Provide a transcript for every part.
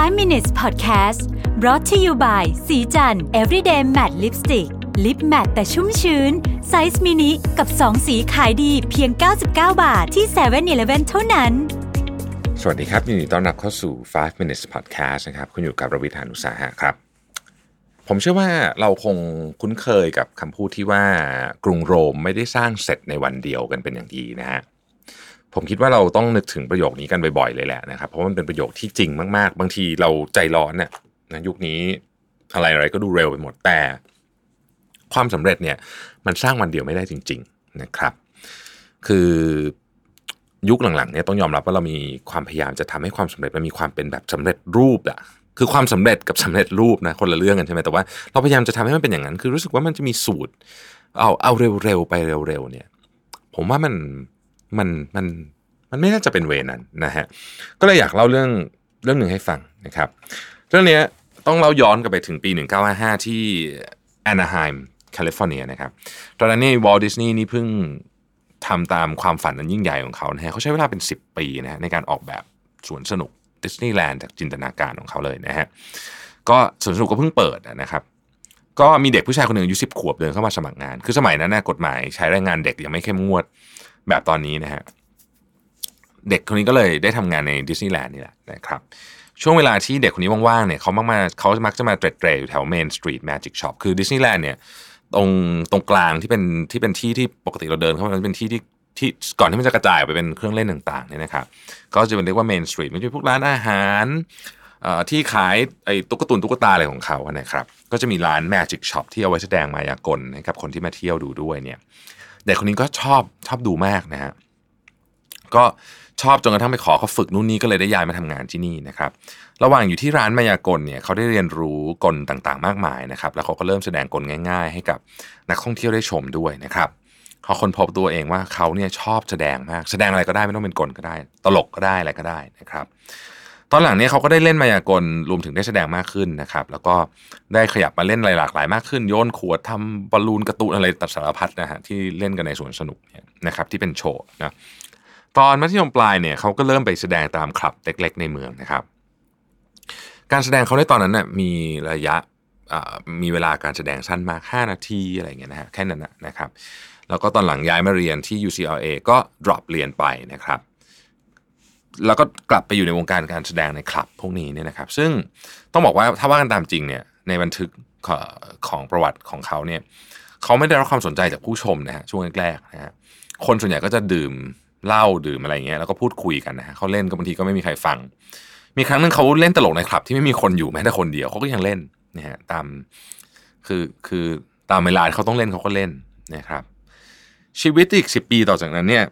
5 minutes podcast brought to you by ศรีจันทร์ everyday matte lipstick lip matte แต่ชุ่มชื้น ไซส์มินิกับ 2 สีขายดีเพียง 99 บาทที่7 e เ e ่ e อเท่านั้น สวัสดีครับ ยินดีต้อนรับเข้าสู่ 5 minutes podcast นะครับ คุณอยู่กับรวิศ หาญอุตสาหะครับ ผมเชื่อว่าเราคงคุ้นเคยกับคำพูดที่ว่ากรุงโรมไม่ได้สร้างเสร็จในวันเดียวกันเป็นอย่างดีนะฮะ ผมคิดว่าเราต้องนึกถึงประโยคนี้กันบ่อยๆเลยแหละนะครับ เพราะมันเป็นประโยคที่จริงมากๆ บางทีเราใจร้อนเนี่ยนะยุคนี้อะไรอะไรก็ดูเร็วไปหมดแต่ ความสำเร็จเนี่ย มันสร้างวันเดียวไม่ได้จริง ๆนะครับ คือยุคหลังๆเนี่ยต้องยอมรับว่าเรามีความพยายามจะทำให้ความสำเร็จมันมีความเป็นแบบสำเร็จรูปอะคือความสำเร็จกับสำเร็จรูปนะคนละเรื่องกันใช่ไหมแต่ว่าเราพยายามจะทำให้มันเป็นอย่างนั้น คือรู้สึกว่ามันจะมีสูตร เอาเอาเร็วๆไปเร็วๆเนี่ย ผมว่ามัน มันมันมันไม่น่าจะเป็น way นั้นนะฮะก็เลยอยากเล่าเรื่องเรื่องหนึ่งให้ฟังนะครับ เรื่องนี้ต้องเล่าย้อนกลับไปถึงปี 1955 ที่แอนาไฮม์แคลิฟอร์เนียนะครับ ตอนนั้นนี่วอลดิสนีย์นี่เพิ่งทำตามความฝันอันยิ่งใหญ่ของเขานะฮะเขาใช้เวลาเป็น 10 ปีนะฮะในการออกแบบสวนสนุกดิสนีย์แลนด์จากจินตนาการของเขาเลยนะฮะก็สวนสนุกก็เพิ่งเปิดนะครับ ก็มีเด็กผู้ชายคนหนึ่งอายุสิบขวบเดินเข้ามาสมัครงาน คือสมัยนั้นนะกฎหมายใช้แรงงานเด็กยังไม่เข้มงวด แบบตอนนี้นะฮะเด็กคนนี้ก็เลยได้ทำงานในดิสนีย์แลนด์นี่แหละนะครับช่วงเวลาที่เด็กคนนี้ว่างๆเนี่ยเขามักมาเขามักจะมาเตร็ดเตร่อยู่แถว Main Street Magic Shop คือดิสนีย์แลนด์เนี่ยตรงตรงกลางที่เป็นที่เป็นที่ที่ปกติเราเดินเข้ามาเป็นที่ที่ที่ก่อนที่มันจะกระจายไปเป็นเครื่องเล่นต่างๆเนี่ยนะครับก็จะเป็นเรียกว่า Main Street มันจะพวกร้านอาหารที่ขายไอ้ตุ๊กตุ่นตุ๊กตาอะไรของเขานะครับก็จะมีร้าน Magic Shop ที่เอาไว้แสดงมายากลให้กับคนที่มาเที่ยวดูด้วยเนี่ย เด็กคนนี้ก็ชอบชอบดูมากนะฮะก็ชอบจนกระทั่งไปขอเขาฝึกนู่นนี่ก็เลยได้ย้ายมาทำงานที่นี่นะครับ ระหว่างอยู่ที่ร้านมายากลเนี่ยเขาได้เรียนรู้กลต่างๆ มากมายนะครับ แล้วเขาก็เริ่มแสดงกลง่าย ๆ ให้กับนักท่องเที่ยวได้ชมด้วยนะครับเขาคนพบตัวเองว่าเขาเนี่ยชอบแสดงมาก แสดงอะไรก็ได้ไม่ต้องเป็นกลก็ได้ ตลกก็ได้อะไรก็ได้นะครับ ตอนหลังเนี่ยเขาก็ได้เล่นมายากลรวมถึงได้แสดงมากขึ้นนะครับ แล้วก็ได้ขยับมาเล่นอะไรหลากหลายมากขึ้น โยนขวดทำบอลลูนกระตูนอะไรตัดสารพัดนะฮะที่เล่นกันในสวนสนุกเนี่ยนะครับที่เป็นโชว์นะตอนมัธยมปลายเนี่ยเขาก็เริ่มไปแสดงตามคลับเล็ก ๆ ในเมืองนะครับ การแสดงเขาในตอนนั้นน่ยมีระยะมีเวลาการแสดงสั้นมาก 5 นาทีอะไรเงี้ยนะฮะแค่นั้นนะครับ แล้วก็ตอนหลังย้ายมาเรียนที่ UCLA ก็ drop เรียนไปนะครับ แล้วก็กลับไปอยู่ในวงการการแสดงในคลับพวกนี้เนี่ยนะครับ ซึ่งต้องบอกว่าถ้าว่ากันตามจริงเนี่ยในบันทึกของประวัติของเขาเนี่ยเขาไม่ได้รับความสนใจจากผู้ชมนะฮะช่วงแรกๆนะฮะคนส่วนใหญ่ก็จะดื่มเหล้าดื่มอะไรเงี้ยแล้วก็พูดคุยกันนะฮะเขาเล่นก็บางทีก็ไม่มีใครฟัง มีครั้งหนึ่งเขาเล่นตลกในคลับ ที่ไม่มีคนอยู่แม้แต่คนเดียวเขาก็ยังเล่นนะฮะตามคือคือตามเวลาเขาต้องเล่นเขาก็เล่นนะครับชีวิตอีกสิบปีต่อจากนั้นเนี่ย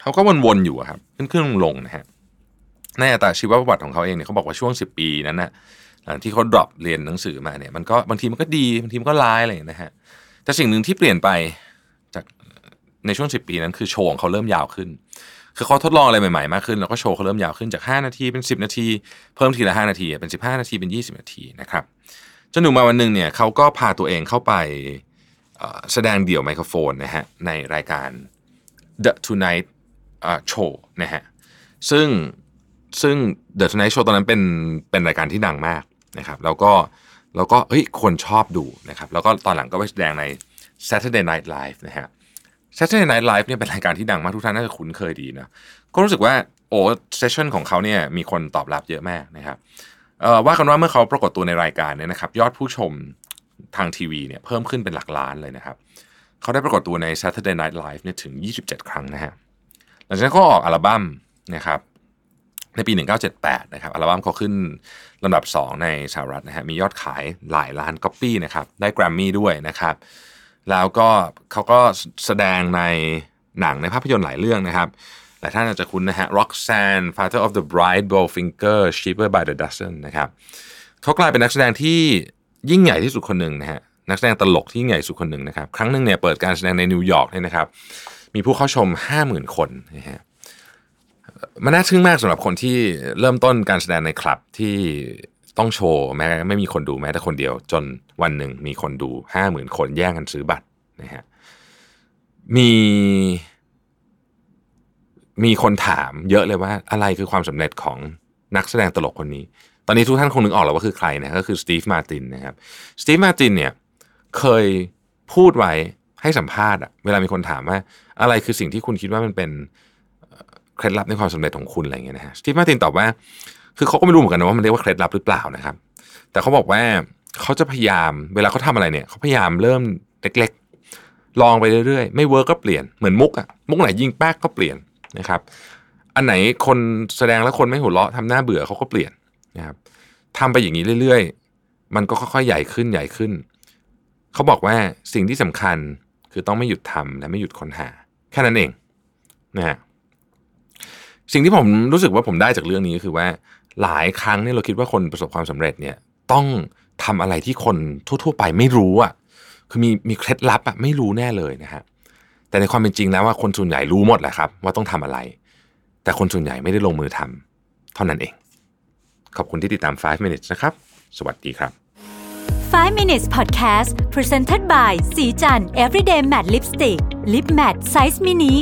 เขาก็วนๆอยู่ครับขึ้นขึ้นลงนะฮะ ในอัตราชีวประวัติของเขาเองเนี่ยเขาบอกว่าช่วงสิบปีนั้นนะหลังที่เขาดรอปเรียนหนังสือมาเนี่ยมันก็บางทีมันก็ดีบางทีมันก็ร้ายอะไรนะฮะแต่สิ่งหนึ่งที่เปลี่ยนไปจากในช่วงสิบปีนั้นคือโชว์ของเขาเริ่มยาวขึ้น คือเขาทดลองอะไรใหม่ๆมากขึ้นแล้วก็โชว์เขาเริ่มยาวขึ้นจาก 5 นาทีเป็น 10 นาที เพิ่มทีละ 5 นาที เป็น 15 นาทีเป็น 20 นาทีนะครับจนหนุ่มมาวันหนึ่งเนี่ยเขาก็พาตัวเองเข้าไปแสดงเดี่ยวไมโครโฟนนะฮะในรายการ The Tonight Show นะฮะซึ่ง ซึ่ง The Tonight Show ตอนนั้นเป็นเป็นรายการที่ดังมากนะครับ แล้วก็แล้วก็เฮ้ยคนชอบดูนะครับ แล้วก็ตอนหลังก็ไปแสดงใน Saturday Night Live นะฮะ Saturday Night Live เนี่ยเป็นรายการที่ดังมากทุกท่านน่าจะคุ้นเคยดีนะก็รู้สึกว่าโอ้เซสชั่นของเขาเนี่ยมีคนตอบรับเยอะมากนะครับว่ากันว่าเมื่อเขาปรากฏตัวในรายการเนี่ยนะครับ ยอดผู้ชมทางทีวีเนี่ยเพิ่มขึ้นเป็นหลักล้านเลยนะครับ เขาได้ปรากฏตัวใน Saturday Night Live เนี่ยถึง 27 ครั้งนะฮะหลังจากนั้นก็ออกอัลบั้มนะครับ ในปี 1978 นะครับ อัลบั้มเขาขึ้นลำดับ 2 ในสหรัฐนะฮะ มียอดขายหลายล้านก๊อปปี้นะครับ ได้แกรมมี่ด้วยนะครับ แล้วก็เขาก็แสดงในหนังในภาพยนตร์หลายเรื่องนะครับ หลายท่านอาจจะคุ้นนะฮะ Roxanne Father of the Bride Bowfinger Cheaper by the Dozen นะครับเขากลายเป็นนักแสดงที่ยิ่งใหญ่ที่สุดคนหนึ่งนะฮะ นักแสดงตลกที่ยิ่งใหญ่สุดคนหนึ่งนะครับ ครั้งหนึ่งเนี่ยเปิดการแสดงในนิวยอร์กเนี่ยนะครับ มีผู้เข้าชม 50,000 คนนะฮะ มันน่าทึ่งมากสำหรับคนที่เริ่มต้นการแสดงในคลับที่ต้องโชว์แม้ไม่มีคนดูแม้แต่คนเดียว จนวันหนึ่งมีคนดูห้าหมื่นคนแย่งกันซื้อบัตรนะฮะมีมีคนถามเยอะเลยว่าอะไรคือความสำเร็จของนักแสดงตลกคนนี้ ตอนนี้ทุกท่านคงนึกออกแล้วว่าคือใครนะก็คือสตีฟมาตินนะครับสตีฟมาตินเนี่ยเคยพูดไว้ให้สัมภาษณ์อะเวลามีคนถามว่า อะไรคือสิ่งที่คุณคิดว่ามันเป็น เคล็ดลับในความสำเร็จของคุณอะไรเงี้ยนะฮะสตีฟมาร์ตินตอบว่า คือเขาก็ไม่รู้เหมือนกันนะว่ามันเรียกว่าเคล็ดลับหรือเปล่านะครับ แต่เขาบอกว่าเขาจะพยายามเวลาเขาทำอะไรเนี่ยเขาพยายามเริ่มเล็กๆ ลองไปเรื่อยๆ ไม่ work ก็เปลี่ยนเหมือนมุกอะมุกไหนยิงแป๊กก็เปลี่ยนนะครับ อันไหนคนแสดงแล้วคนไม่หัวเราะทำหน้าเบื่อเขาก็เปลี่ยนนะครับทำไปอย่างนี้เรื่อยๆ มันก็ค่อยๆใหญ่ขึ้นใหญ่ขึ้น เขาบอกว่าสิ่งที่สำคัญคือต้องไม่หยุดทำและไม่หยุดค้นหา แค่นั้นเองนะฮะ สิ่งที่ผมรู้สึกว่าผมได้จากเรื่องนี้ก็คือว่า หลายครั้งเนี่ยเราคิดว่าคนประสบความสำเร็จเนี่ยต้องทำอะไรที่คนทั่ว ๆ ไปไม่รู้อะคือมีมีเคล็ดลับอะไม่รู้แน่เลยนะฮะแต่ในความเป็นจริงแล้วว่าคนส่วนใหญ่รู้หมดแหละครับ ว่าต้องทำอะไร แต่คนส่วนใหญ่ไม่ได้ลงมือทำเท่านั้นเอง ขอบคุณที่ติดตาม 5 minutes นะครับ สวัสดีครับ 5 minutes podcast presented by สีจัน everyday matte lipstick lip matte size mini